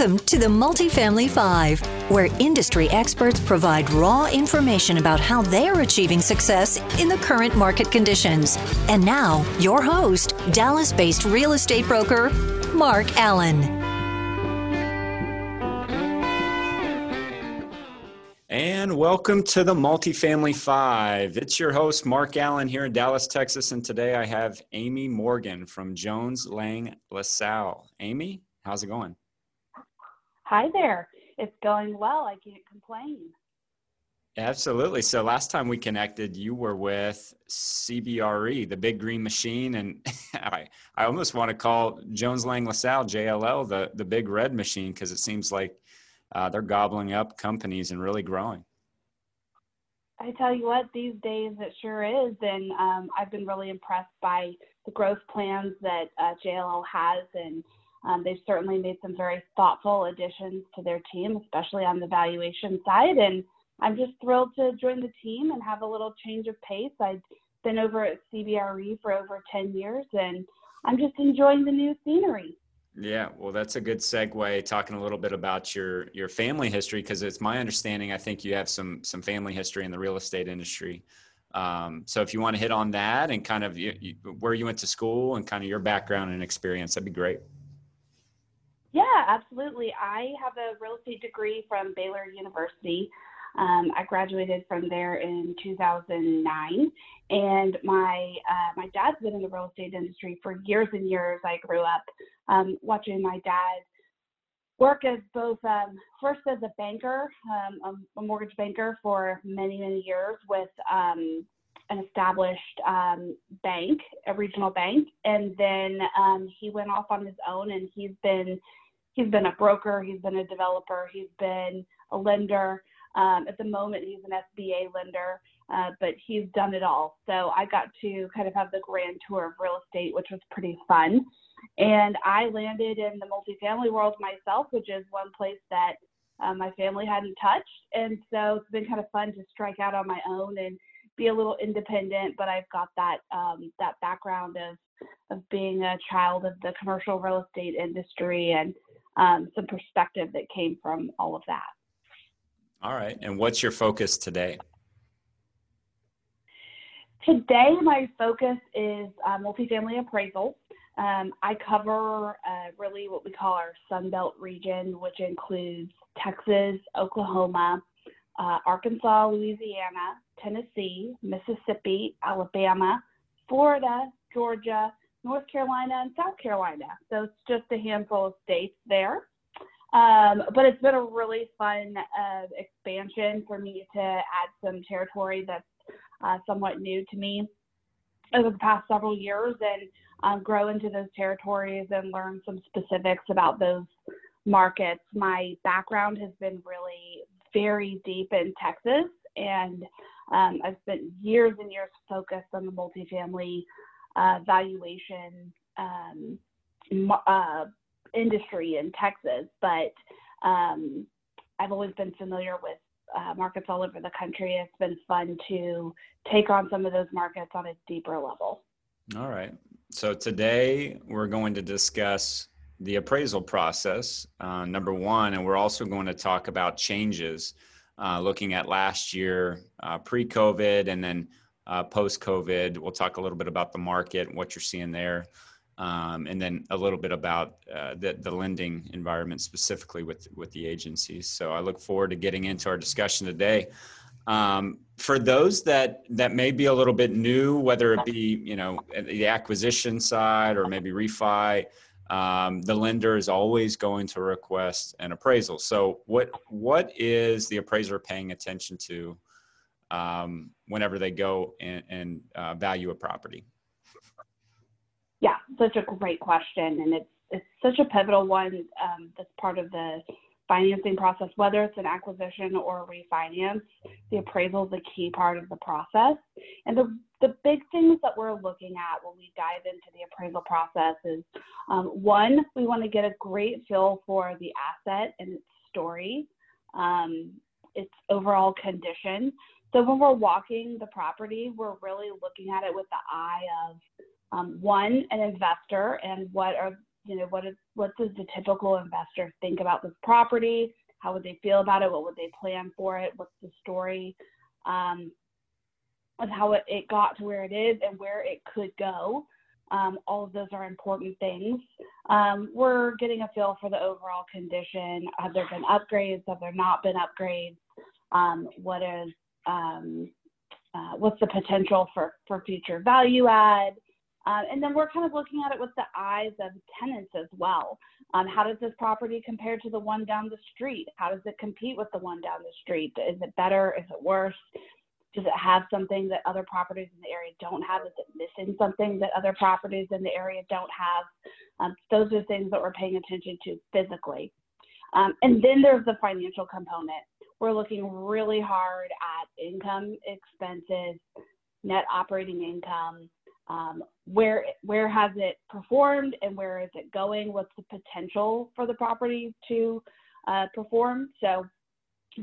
Welcome to the Multifamily Five, where industry experts provide raw information about how they're achieving success in the current market conditions. And now, your host, Dallas based real estate broker, Mark Allen. And welcome to the Multifamily Five. It's your host, Mark Allen, here in Dallas, Texas. And today I have Aimee Morgan from Jones Lang LaSalle. Aimee, how's it going? Hi there. It's going well. I can't complain. Absolutely. So last time we connected, you were with CBRE, the big green machine, and I, I almost want to call Jones Lang LaSalle JLL the the big red machine because it seems like uh, they're gobbling up companies and really growing. I tell you what, these days it sure is, and um, I've been really impressed by the growth plans that uh, JLL has and um, they've certainly made some very thoughtful additions to their team, especially on the valuation side. And I'm just thrilled to join the team and have a little change of pace. I've been over at CBRE for over 10 years, and I'm just enjoying the new scenery. Yeah, well, that's a good segue. Talking a little bit about your your family history, because it's my understanding. I think you have some some family history in the real estate industry. Um, so if you want to hit on that and kind of you, you, where you went to school and kind of your background and experience, that'd be great. Yeah, absolutely. I have a real estate degree from Baylor University. Um, I graduated from there in 2009, and my uh, my dad's been in the real estate industry for years and years. I grew up um, watching my dad work as both um, first as a banker, um, a, mortgage banker for many many years with um, an established um, bank, a regional bank, and then um, he went off on his own, and he's been he's been a broker, he's been a developer, he's been a lender. Um, at the moment, he's an SBA lender, uh, but he's done it all. So I got to kind of have the grand tour of real estate, which was pretty fun. And I landed in the multifamily world myself, which is one place that uh, my family hadn't touched. And so it's been kind of fun to strike out on my own and be a little independent, but I've got that um, that background of of being a child of the commercial real estate industry and um, some perspective that came from all of that. All right, and what's your focus today? Today, my focus is uh, multifamily appraisal. Um, I cover uh, really what we call our Sunbelt region, which includes Texas, Oklahoma, uh, Arkansas, Louisiana, Tennessee, Mississippi, Alabama, Florida, Georgia, North Carolina, and South Carolina. So it's just a handful of states there. Um, but it's been a really fun uh, expansion for me to add some territory that's uh, somewhat new to me over the past several years and um, grow into those territories and learn some specifics about those markets. My background has been really very deep in Texas, and um, I've spent years and years focused on the multifamily uh, valuation um, uh, industry in Texas, but um, I've always been familiar with uh, markets all over the country. It's been fun to take on some of those markets on a deeper level. All right. So today we're going to discuss the appraisal process, uh, number one, and we're also going to talk about changes, uh, looking at last year, uh, pre COVID, and then uh, post COVID. We'll talk a little bit about the market and what you're seeing there. Um, and then a little bit about uh, the, the lending environment specifically with, with the agencies. So I look forward to getting into our discussion today. Um, for those that that may be a little bit new, whether it be you know the acquisition side or maybe refi, um, the lender is always going to request an appraisal. So what what is the appraiser paying attention to um, whenever they go and, and uh, value a property? Yeah, such a great question, and it's it's such a pivotal one um, that's part of the financing process, whether it's an acquisition or a refinance. The appraisal is a key part of the process, and the the big things that we're looking at when we dive into the appraisal process is um, one, we want to get a great feel for the asset and its story, um, its overall condition. So when we're walking the property, we're really looking at it with the eye of um, one, an investor, and what are you know, what is what does the typical investor think about this property? How would they feel about it? What would they plan for it? What's the story um, of how it, it got to where it is and where it could go? Um, all of those are important things. Um, we're getting a feel for the overall condition. Have there been upgrades? Have there not been upgrades? Um, what is um, uh, what's the potential for, for future value add? Uh, and then we're kind of looking at it with the eyes of tenants as well. Um, how does this property compare to the one down the street? How does it compete with the one down the street? Is it better? Is it worse? Does it have something that other properties in the area don't have? Is it missing something that other properties in the area don't have? Um, those are things that we're paying attention to physically. Um, and then there's the financial component. We're looking really hard at income expenses, net operating income, um, where where has it performed and where is it going? What's the potential for the property to uh, perform? So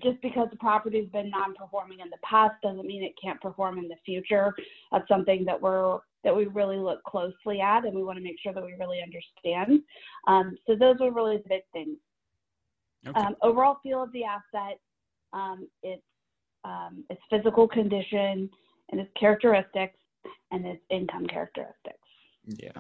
just because the property has been non-performing in the past doesn't mean it can't perform in the future. That's something that we're that we really look closely at, and we want to make sure that we really understand. Um, so those are really the big things. Okay. Um, overall feel of the asset, um, its um, its physical condition, and its characteristics, and its income characteristics. Yeah.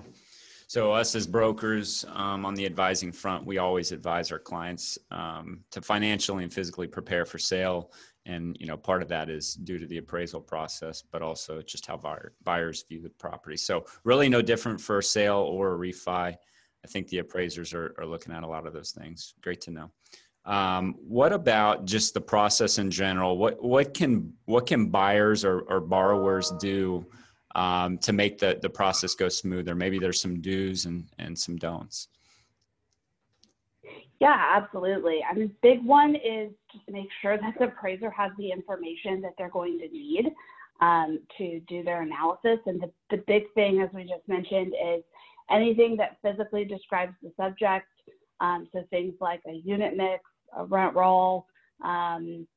So us as brokers um, on the advising front, we always advise our clients um, to financially and physically prepare for sale. And you know, part of that is due to the appraisal process, but also just how buyer, buyers view the property. So really, no different for a sale or a refi. I think the appraisers are, are looking at a lot of those things. Great to know. Um, what about just the process in general? What what can what can buyers or, or borrowers do um, to make the, the process go smoother? Maybe there's some do's and, and some don'ts. Yeah, absolutely. I mean, big one is just make sure that the appraiser has the information that they're going to need um, to do their analysis. And the, the big thing, as we just mentioned, is anything that physically describes the subject. Um, so things like a unit mix, rent roll, um,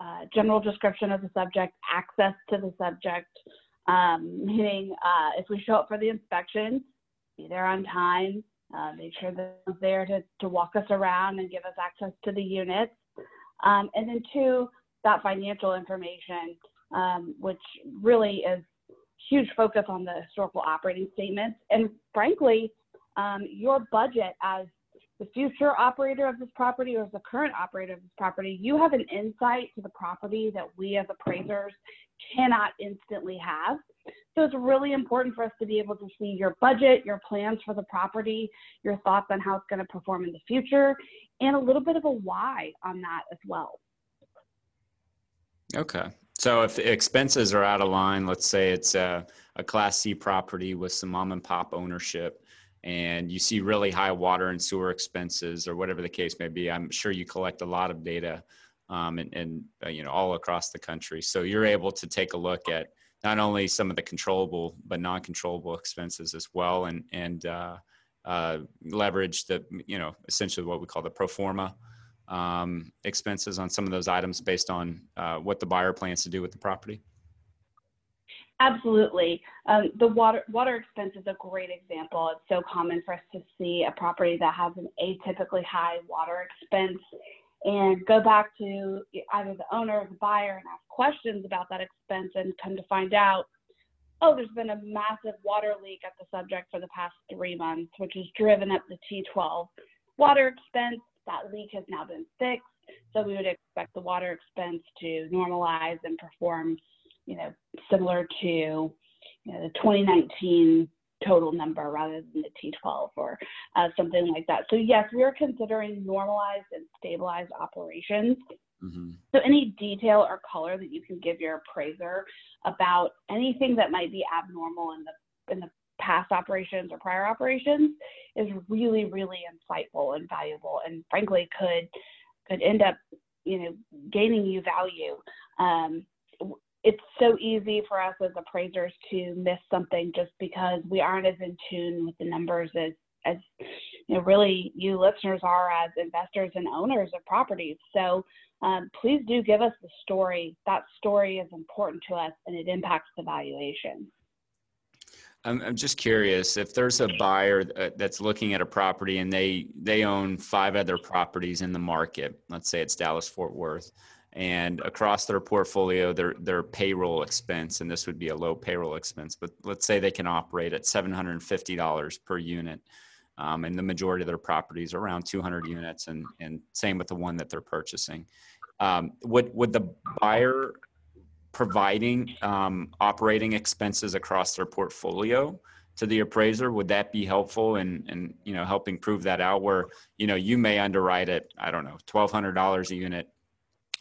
uh, general description of the subject, access to the subject, um, meaning uh, if we show up for the inspection, be there on time, uh, make sure that they're there to, to walk us around and give us access to the units. Um, and then two, that financial information, um, which really is huge focus on the historical operating statements. And frankly, um, your budget as the future operator of this property or as the current operator of this property, you have an insight to the property that we as appraisers cannot instantly have. So it's really important for us to be able to see your budget, your plans for the property, your thoughts on how it's going to perform in the future, and a little bit of a why on that as well. Okay. So if expenses are out of line, let's say it's a, a Class C property with some mom and pop ownership, and you see really high water and sewer expenses or whatever the case may be, I'm sure you collect a lot of data um, and, and uh, you know all across the country. So you're able to take a look at not only some of the controllable but non-controllable expenses as well, and and uh, uh, leverage the you know essentially what we call the pro forma um, expenses on some of those items based on uh, what the buyer plans to do with the property. Absolutely. Um, the water water expense is a great example. It's so common for us to see a property that has an atypically high water expense and go back to either the owner or the buyer and ask questions about that expense and come to find out, oh, there's been a massive water leak at the subject for the past three months, which has driven up the T12 water expense. That leak has now been fixed. So we would expect the water expense to normalize and perform you know, similar to you know, the 2019 total number rather than the T12 or uh, something like that. So yes, we are considering normalized and stabilized operations. Mm-hmm. So any detail or color that you can give your appraiser about anything that might be abnormal in the in the past operations or prior operations is really really insightful and valuable and frankly could could end up you know gaining you value um, it's so easy for us as appraisers to miss something just because we aren't as in tune with the numbers as as you know really you listeners are as investors and owners of properties so um, please do give us the story that story is important to us and it impacts the valuation I'm, I'm just curious if there's a buyer uh, that's looking at a property and they they own five other properties in the market. Let's say it's Dallas Fort Worth, and across their portfolio, their their payroll expense, and this would be a low payroll expense, but let's say they can operate at seven hundred and fifty dollars per unit. Um, and the majority of their properties are around 200 units, and and same with the one that they're purchasing. Um, would would the buyer providing um, operating expenses across their portfolio to the appraiser would that be helpful in in you know helping prove that out where you know you may underwrite it i don't know $1200 a unit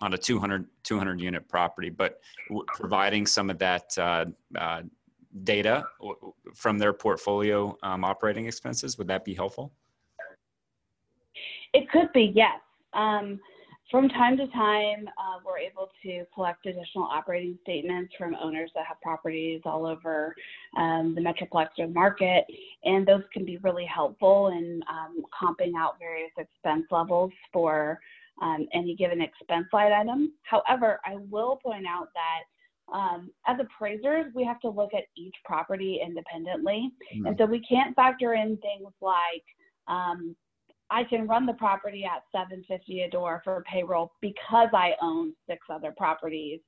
on a 200 200 unit property but w- providing some of that uh, uh, data from their portfolio um, operating expenses would that be helpful? It could be yes. Um, from time to time, uh, we're able to collect additional operating statements from owners that have properties all over um, the Metroplex or market, and those can be really helpful in um, comping out various expense levels for um, any given expense line item. However, I will point out that um, as appraisers, we have to look at each property independently, mm-hmm. and so we can't factor in things like um, I can run the property at 750 a door for payroll because I own six other properties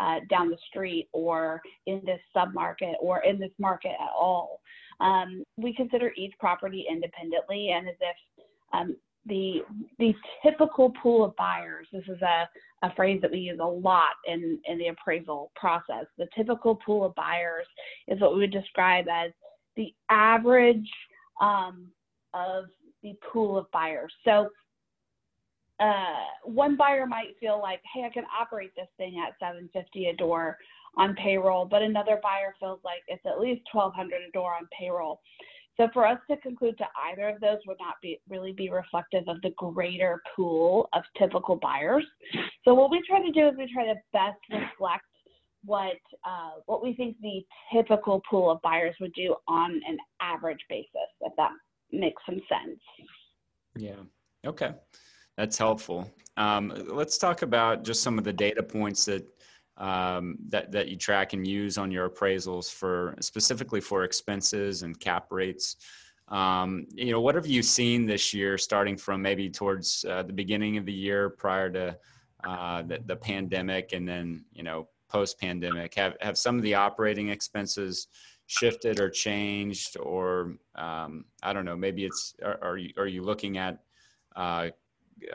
uh, down the street or in this submarket or in this market at all. Um, we consider each property independently and as if um, the the typical pool of buyers. This is a, a phrase that we use a lot in, in the appraisal process. The typical pool of buyers is what we would describe as the average um, of the pool of buyers. So uh, one buyer might feel like, hey, I can operate this thing at 750 a door on payroll, but another buyer feels like it's at least 1200 a door on payroll. So for us to conclude to either of those would not be really be reflective of the greater pool of typical buyers. So what we try to do is we try to best reflect what uh, what we think the typical pool of buyers would do on an average basis, if that makes some sense. Yeah. Okay. That's helpful. Um, let's talk about just some of the data points that um, that that you track and use on your appraisals for specifically for expenses and cap rates. Um, you know, what have you seen this year, starting from maybe towards uh, the beginning of the year prior to uh, the, the pandemic, and then you know post pandemic? Have have some of the operating expenses shifted or changed or um, i don't know maybe it's are, are, you, are you looking at uh,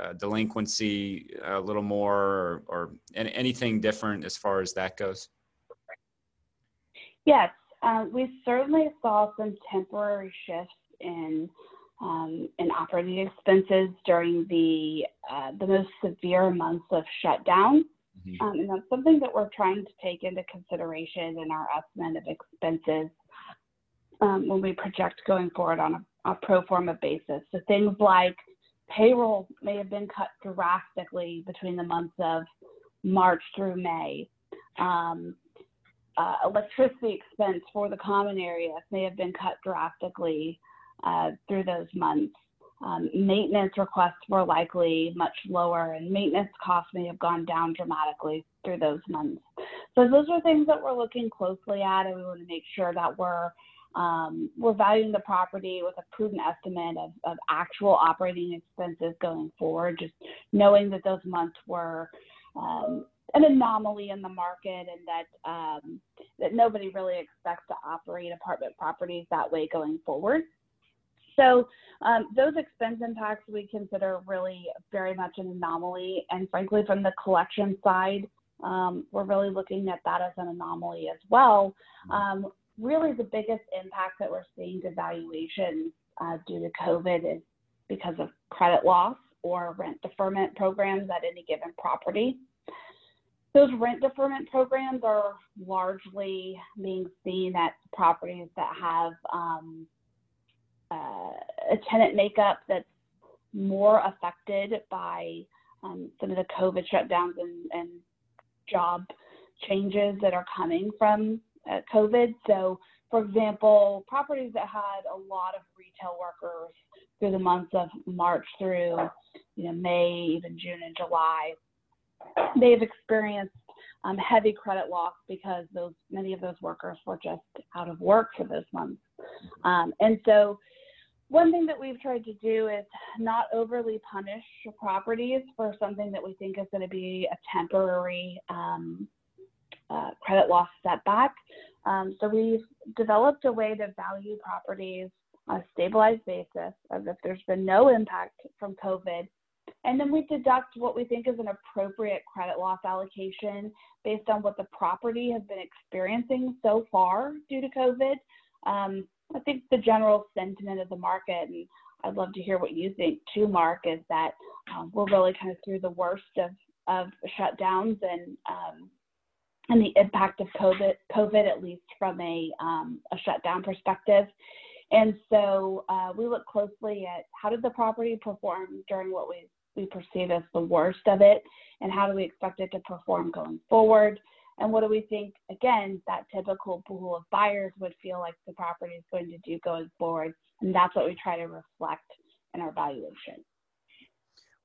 uh, delinquency a little more or, or anything different as far as that goes yes uh, we certainly saw some temporary shifts in um, in operating expenses during the uh, the most severe months of shutdown Mm-hmm. Um, and that's something that we're trying to take into consideration in our estimate of expenses um, when we project going forward on a, a pro forma basis. So things like payroll may have been cut drastically between the months of March through May. Um, uh, electricity expense for the common areas may have been cut drastically uh, through those months um, maintenance requests were likely much lower and maintenance costs may have gone down dramatically through those months. So those are things that we're looking closely at and we want to make sure that we're um, we're valuing the property with a prudent estimate of, of actual operating expenses going forward, just knowing that those months were um, an anomaly in the market and that um, that nobody really expects to operate apartment properties that way going forward. So um, those expense impacts we consider really very much an anomaly. And frankly, from the collection side, um, we're really looking at that as an anomaly as well. Really, the biggest impact that we're seeing to valuation uh, due to COVID is because of credit loss or rent deferment programs at any given property. Those rent deferment programs are largely being seen at properties that have um, uh, a tenant makeup that's more affected by um, some of the COVID shutdowns and, and, job changes that are coming from COVID. So, for example, properties that had a lot of retail workers through the months of March through you know May, even June and July, they've experienced um, heavy credit loss because those many of those workers were just out of work for those months. Um, and so one thing that we've tried to do is not overly punish properties for something that we think is going to be a temporary um, uh, credit loss setback. Um, so we've developed a way to value properties on a stabilized basis as if there's been no impact from COVID. And then we deduct what we think is an appropriate credit loss allocation based on what the property has been experiencing so far due to COVID. Um, I think the general sentiment of the market, and I'd love to hear what you think too, Mark, is that um, we're really kind of through the worst of, of shutdowns and um, and the impact of COVID, COVID at least from a, um, a shutdown perspective. And so uh, we look closely at how did the property perform during what we, we perceive as the worst of it, and how do we expect it to perform going forward? And what do we think, again, that typical pool of buyers would feel like the property is going to do going forward? And that's what we try to reflect in our valuation.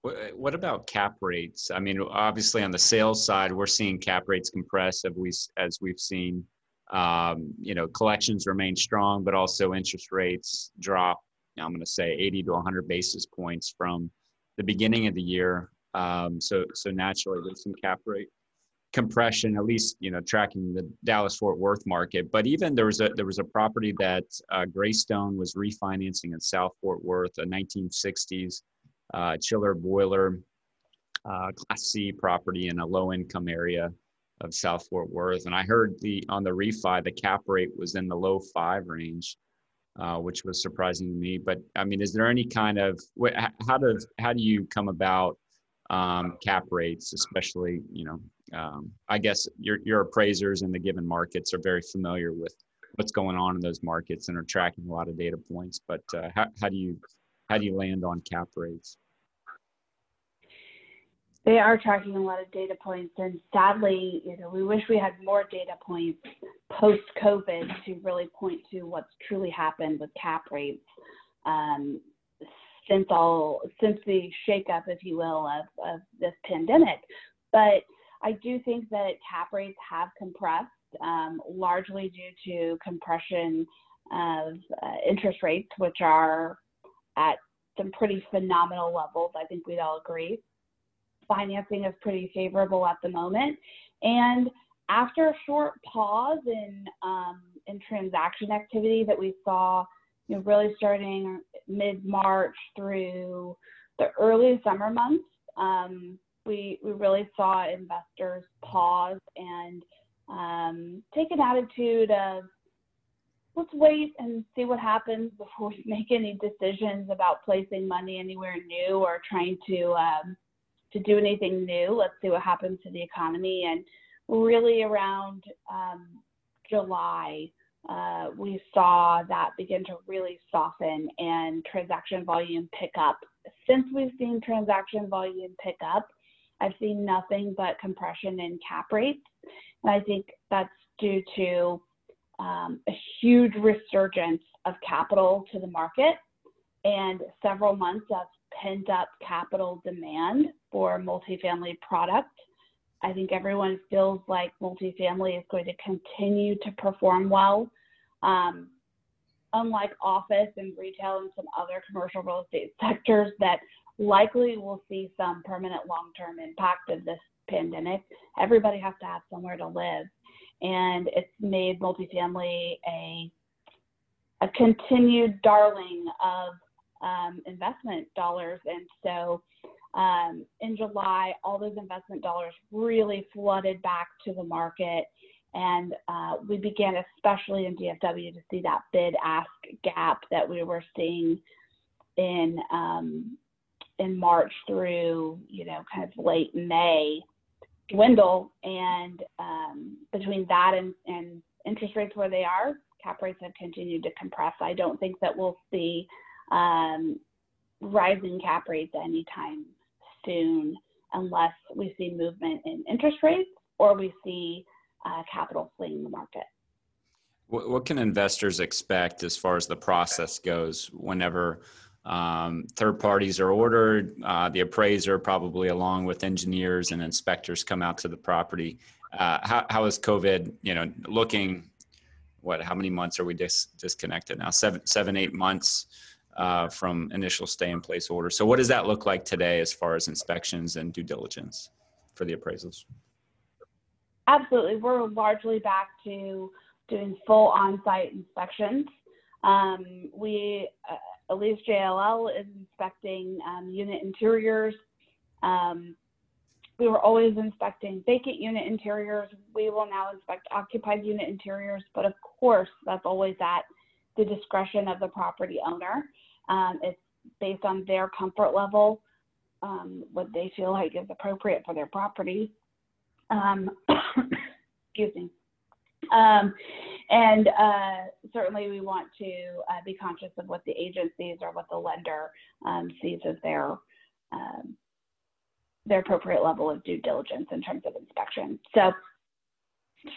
What about cap rates? I mean, obviously on the sales side, we're seeing cap rates compress as, we, as we've seen. Um, you know, collections remain strong, but also interest rates drop. I'm going to say 80 to 100 basis points from the beginning of the year. Um, so, so naturally, there's some cap rate compression, at least you know tracking the Dallas Fort Worth market. But even there was a there was a property that uh, Greystone was refinancing in South Fort Worth, a 1960s uh, chiller boiler, uh, Class C property in a low income area of South Fort Worth. And I heard the on the refi the cap rate was in the low five range. Uh, which was surprising to me. But I mean, is there any kind of how does how do you come about um, cap rates, especially you know um, I guess your your appraisers in the given markets are very familiar with what's going on in those markets and are tracking a lot of data points. But uh, how how do you how do you land on cap rates? They are tracking a lot of data points, and sadly, you know, we wish we had more data points post COVID to really point to what's truly happened with cap rates um, since all since the shakeup, if you will, of, of this pandemic. But I do think that cap rates have compressed, um, largely due to compression of uh, interest rates, which are at some pretty phenomenal levels. I think we'd all agree. Financing is pretty favorable at the moment. And after a short pause in um, in transaction activity that we saw, you know, really starting mid March through the early summer months, um, we we really saw investors pause and um, take an attitude of let's wait and see what happens before we make any decisions about placing money anywhere new or trying to um, to do anything new. Let's see what happens to the economy. And really around um, July, uh, we saw that begin to really soften and transaction volume pick up. Since we've seen transaction volume pick up, I've seen nothing but compression in cap rates. And I think that's due to um, a huge resurgence of capital to the market and several months of pent up capital demand for multifamily product. I think everyone feels like multifamily is going to continue to perform well. Um, unlike office and retail and some other commercial real estate sectors that likely will see some permanent long term impact of this pandemic. Everybody has to have somewhere to live. And it's made multifamily a, a continued darling of um, investment dollars. And so um, in July, all those investment dollars really flooded back to the market. And uh, we began, especially in DFW, to see that bid ask gap that we were seeing in um, in March through you know kind of late May dwindle. And um, between that and, and interest rates where they are, cap rates have continued to compress. I don't think that we'll see um, rising cap rates anytime soon unless we see movement in interest rates or we see uh, capital fleeing the market. What, what can investors expect as far as the process goes whenever um, third parties are ordered? Uh, the appraiser, probably along with engineers and inspectors, come out to the property. uh, how how is COVID? You know, looking what? How many months are we dis- disconnected now? Seven, seven, eight months uh, from initial stay in place order. So, what does that look like today as far as inspections and due diligence for the appraisals? Absolutely, we're largely back to doing full on-site inspections. Um, we, least JLL, is inspecting um, unit interiors. Um, we were always inspecting vacant unit interiors. We will now inspect occupied unit interiors, but of course, that's always at the discretion of the property owner. Um, it's based on their comfort level, um, what they feel like is appropriate for their property. Um, excuse me. And uh, certainly, we want to uh, be conscious of what the agencies or what the lender um, sees as their um, their appropriate level of due diligence in terms of inspection. So,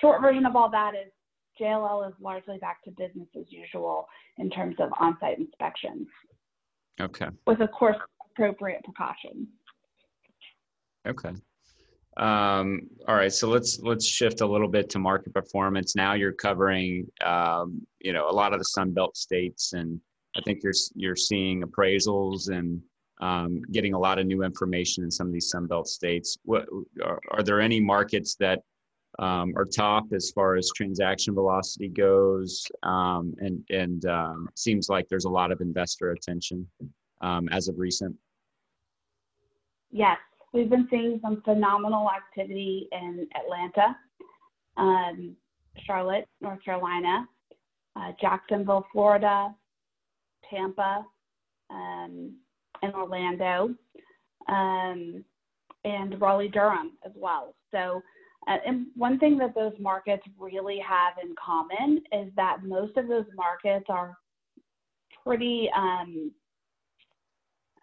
short version of all that is JLL is largely back to business as usual in terms of on-site inspections. Okay. With, of course, appropriate precautions. Okay. Um, all right, so let's let's shift a little bit to market performance. Now you're covering, um, you know, a lot of the Sun Belt states, and I think you're you're seeing appraisals and um, getting a lot of new information in some of these Sun Belt states. What are, are there any markets that um, are top as far as transaction velocity goes? Um, and and um, seems like there's a lot of investor attention as of recent. Yes, we've been seeing some phenomenal activity in Atlanta, um, Charlotte, North Carolina, uh, Jacksonville, Florida, Tampa, um, and Orlando, um, and Raleigh Durham as well. So, uh, and one thing that those markets really have in common is that most of those markets are pretty um,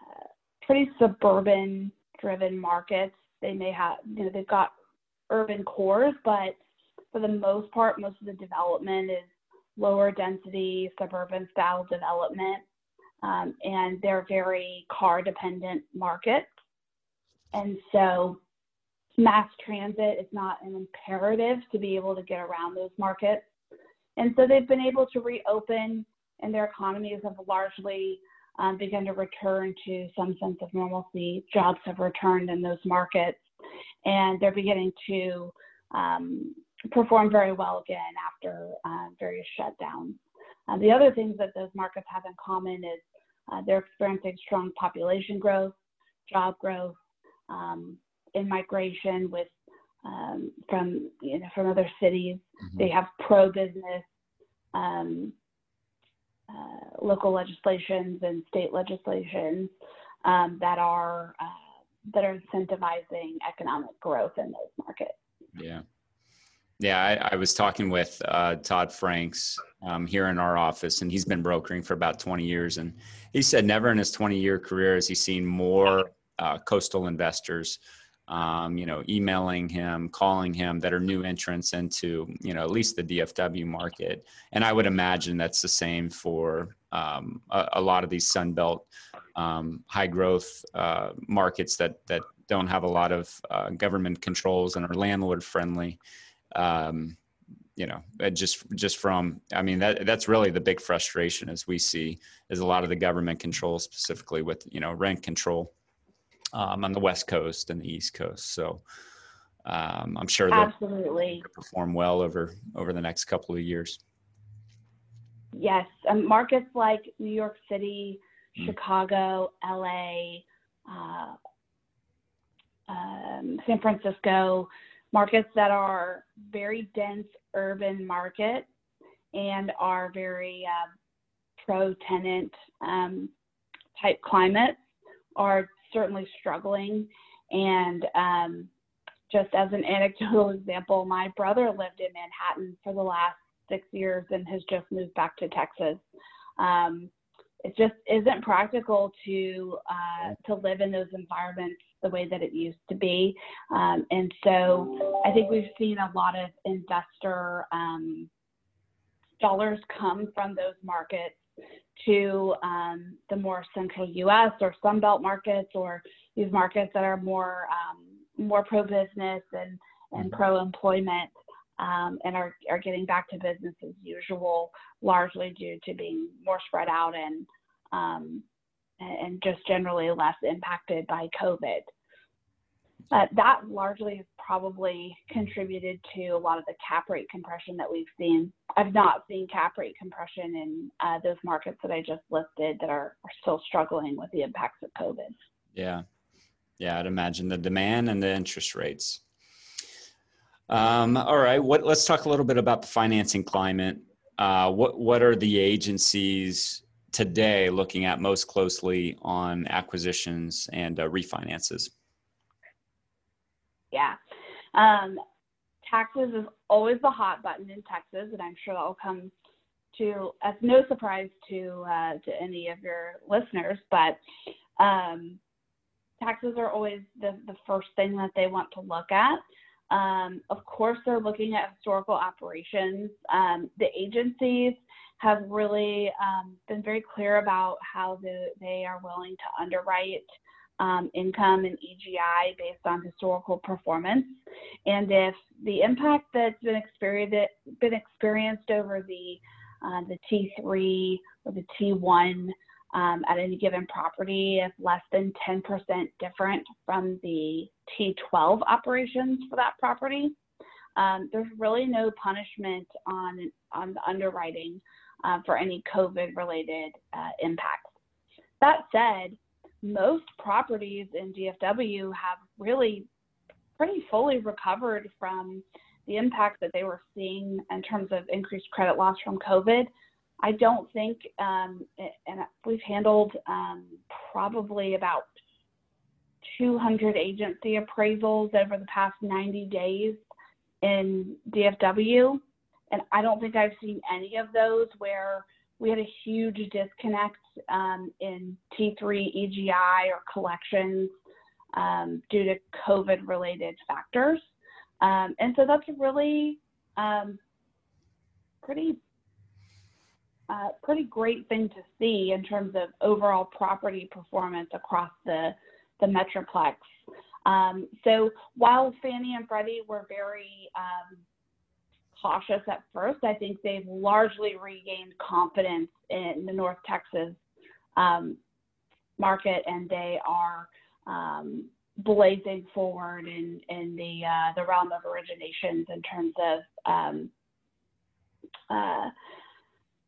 uh, pretty suburban driven markets. They may have, you know, they've got urban cores, but for the most part, most of the development is lower density suburban style development um, and they're very car dependent markets. And so mass transit is not an imperative to be able to get around those markets. And so they've been able to reopen and their economies have largely um, begun to return to some sense of normalcy. Jobs have returned in those markets and they're beginning to um, perform very well again after uh, various shutdowns. Uh, the other things that those markets have in common is uh, they're experiencing strong population growth, job growth, um, in migration with um, from you know from other cities. Mm-hmm. They have pro-business um, uh, local legislations and state legislations um, that are uh, that are incentivizing economic growth in those markets. Yeah. Yeah, I, I, was talking with uh, Todd Franks um, here in our office, and he's been brokering for about 20 years. And he said never in his 20 year career has he seen more uh, coastal investors, um, you know, emailing him, calling him that are new entrants into, you know, at least the DFW market. And I would imagine that's the same for um, a, a, lot of these Sunbelt um, high growth uh, markets that that don't have a lot of uh, government controls and are landlord friendly um, you know just just from i mean that that's really the big frustration as we see is a lot of the government control specifically with you know rent control um, on the west coast and the east coast. So um, i'm sure they'll absolutely. perform well over over the next couple of years. Yes um, markets like new york city mm. chicago la uh, um, san francisco markets that are very dense urban markets and are very uh, pro tenant um, type climates are certainly struggling. And um, just as an anecdotal example, my brother lived in Manhattan for the last six years and has just moved back to Texas. Um, it just isn't practical to uh, to live in those environments the way that it used to be. Um, and so I think we've seen a lot of investor um, dollars come from those markets to um, the more central U.S. or Sun Belt markets or these markets that are more um, more pro business and and mm-hmm. pro-employment um, and are, are getting back to business as usual, largely due to being more spread out and um, and just generally less impacted by COVID. Uh, that largely has probably contributed to a lot of the cap rate compression that we've seen. I've not seen cap rate compression in uh, those markets that I just listed that are, are still struggling with the impacts of COVID. Yeah. Yeah, I'd imagine the demand and the interest rates. Um, all right, what, let's talk a little bit about the financing climate. Uh, what what are the agencies today looking at most closely on acquisitions and uh, refinances? Yeah, um, taxes is always the hot button in Texas, and I'm sure that will come to as no surprise to uh, to any of your listeners. But um, taxes are always the, the first thing that they want to look at. Um, of course, they're looking at historical operations. Um, the agencies have really um, been very clear about how the, they are willing to underwrite um, income and EGI based on historical performance. And if the impact that's been experienced, been experienced over the, uh, the T3 or the T1 um, at any given property if less than 10% different from the T12 operations for that property. Um, there's really no punishment on, on the underwriting uh, for any COVID related uh, impacts. That said, most properties in DFW have really pretty fully recovered from the impact that they were seeing in terms of increased credit loss from COVID. I don't think, um, and we've handled um, probably about 200 agency appraisals over the past 90 days in DFW. And I don't think I've seen any of those where we had a huge disconnect um, in T3 EGI or collections um, due to COVID related factors. Um, and so that's a really um, pretty uh, pretty great thing to see in terms of overall property performance across the, the Metroplex. Um, so while Fannie and Freddie were very um, cautious at first, I think they've largely regained confidence in the North Texas um, market and they are um, blazing forward in, in the, uh, the realm of originations in terms of um, uh,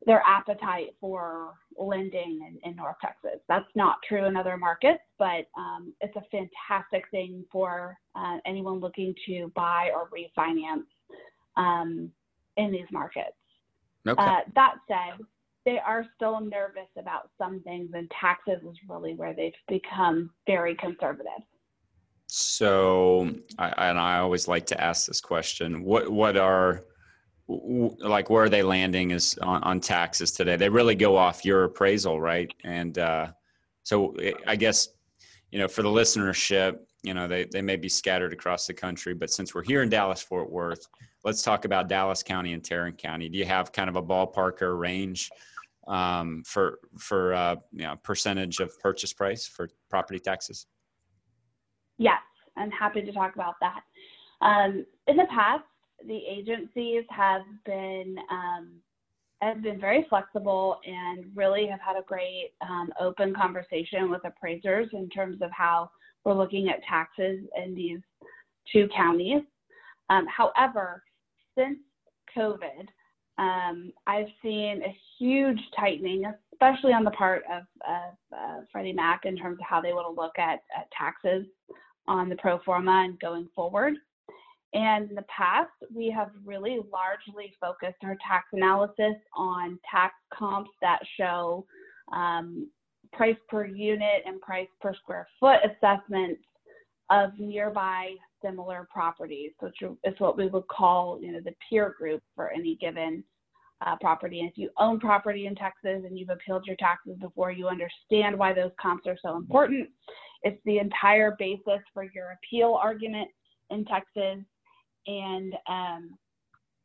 their appetite for lending in, in, North Texas. That's not true in other markets, but um, it's a fantastic thing for uh, anyone looking to buy or refinance um, in these markets. Okay. Uh, that said, they are still nervous about some things, and taxes is really where they've become very conservative. So, I, and I always like to ask this question: what what are like where are they landing is on, on, taxes today they really go off your appraisal right and uh, so i guess you know for the listenership you know they, they may be scattered across the country but since we're here in dallas fort worth let's talk about dallas county and tarrant county. Do you have kind of a ballpark or range um, for for uh, you know percentage of purchase price for property taxes? Yes i'm happy to talk about that. Um, in the past the agencies have been um, have been very flexible and really have had a great um, open conversation with appraisers in terms of how we're looking at taxes in these two counties. Um, however, since COVID, um, I've seen a huge tightening, especially on the part of, of uh, Freddie Mac in terms of how they want to look at, at taxes on the pro forma and going forward. And in the past, we have really largely focused our tax analysis on tax comps that show um, price per unit and price per square foot assessments of nearby similar properties, which is what we would call, you know, the peer group for any given uh, property. And if you own property in Texas and you've appealed your taxes before, you understand why those comps are so important. It's the entire basis for your appeal argument in Texas and um,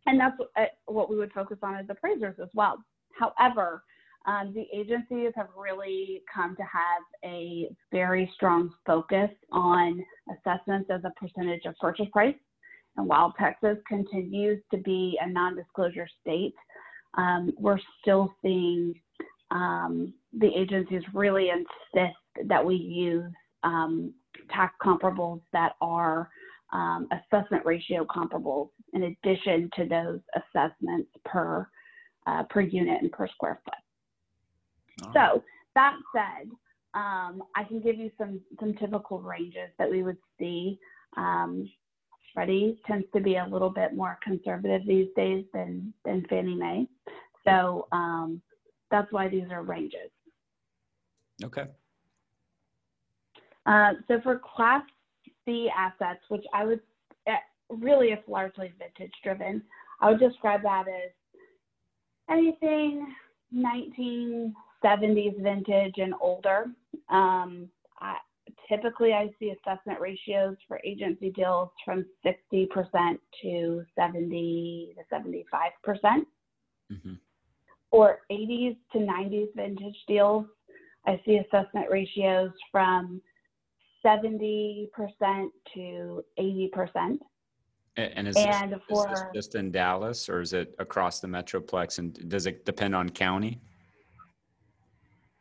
and that's uh, what we would focus on as appraisers as well. However, um, the agencies have really come to have a very strong focus on assessments as a percentage of purchase price. And while Texas continues to be a non disclosure state, um, we're still seeing um, the agencies really insist that we use um, tax comparables that are um, assessment ratio comparables in addition to those assessments per uh, per unit and per square foot. So that said, um, I can give you some some typical ranges that we would see. Um, Freddie tends to be a little bit more conservative these days than than Fannie Mae, so um, that's why these are ranges. Okay. Uh, so for Class C assets, which I would eh, really it's largely vintage driven, I would describe that as anything 1970s vintage and older. Um, I, typically, I see assessment ratios for agency deals from 60% to 70 to 75 percent. Mm-hmm. Or 80s to 90s vintage deals, I see assessment ratios from 70% to 80%. And is, and this, for, is this just in Dallas or is it across the Metroplex? And does it depend on county?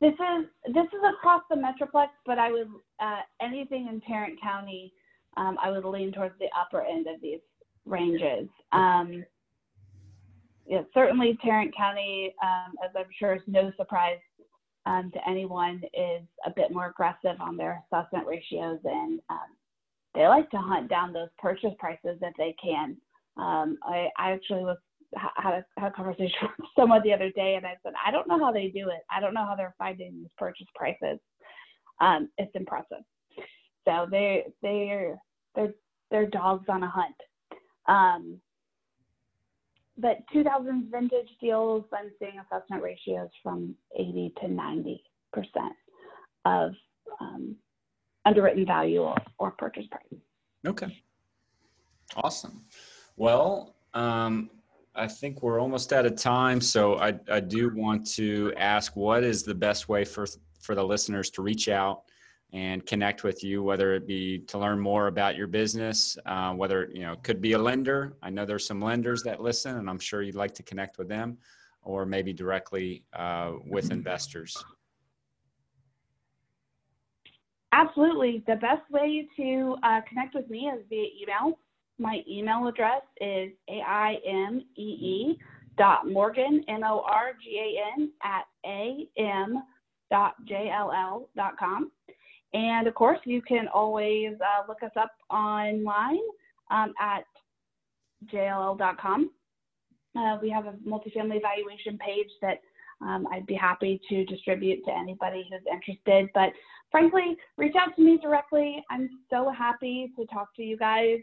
This is this is across the Metroplex, but I would uh, anything in Tarrant County, um, I would lean towards the upper end of these ranges. Um, yeah, certainly Tarrant County, um, as I'm sure is no surprise um, to anyone, is a bit more aggressive on their assessment ratios and um, they like to hunt down those purchase prices if they can. Um, I, I actually was had a, had a conversation with someone the other day, and I said, I don't know how they do it. I don't know how they're finding these purchase prices. Um, it's impressive. So they they're they're they're dogs on a hunt. Um, but 2000s vintage deals, I'm seeing assessment ratios from 80 to 90 percent of um, underwritten value or, or purchase price. Okay. Awesome. Well, um, I think we're almost out of time, so I, I do want to ask what is the best way for for the listeners to reach out and connect with you, whether it be to learn more about your business, uh, whether you know it could be a lender. I know there's some lenders that listen, and I'm sure you'd like to connect with them, or maybe directly uh, with investors. Absolutely. The best way to uh, connect with me is via email. My email address is aimee dot morgan, M-O-R-G-A-N, at am dot jll dot com. And of course, you can always uh, look us up online um, at jll.com. Uh, we have a multifamily evaluation page that um, I'd be happy to distribute to anybody who's interested. But frankly, reach out to me directly. I'm so happy to talk to you guys,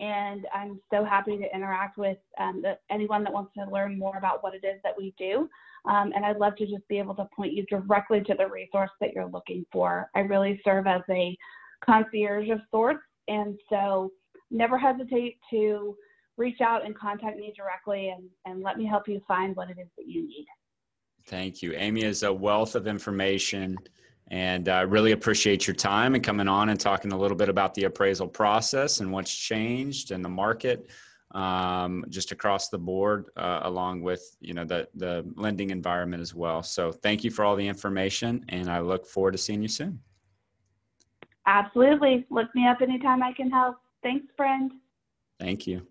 and I'm so happy to interact with um, the, anyone that wants to learn more about what it is that we do. Um, and I'd love to just be able to point you directly to the resource that you're looking for. I really serve as a concierge of sorts, and so never hesitate to reach out and contact me directly and, and let me help you find what it is that you need. Thank you. Aimee is a wealth of information and I uh, really appreciate your time and coming on and talking a little bit about the appraisal process and what's changed in the market um, just across the board, uh, along with you know the the lending environment as well. So thank you for all the information, and I look forward to seeing you soon. Absolutely. Look me up anytime I can help. Thanks, friend. Thank you.